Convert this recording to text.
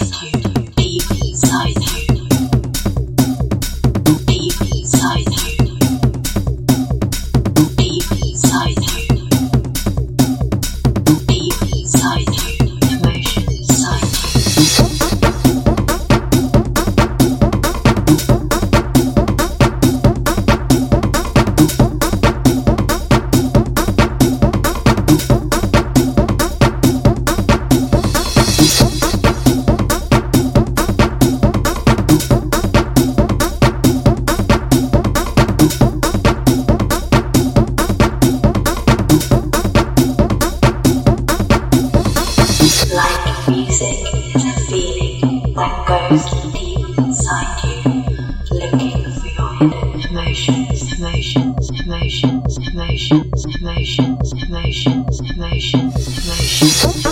like you. goes deep inside you, looking for your hidden emotions, emotions, emotions, emotions, emotions, emotions, emotions, emotions.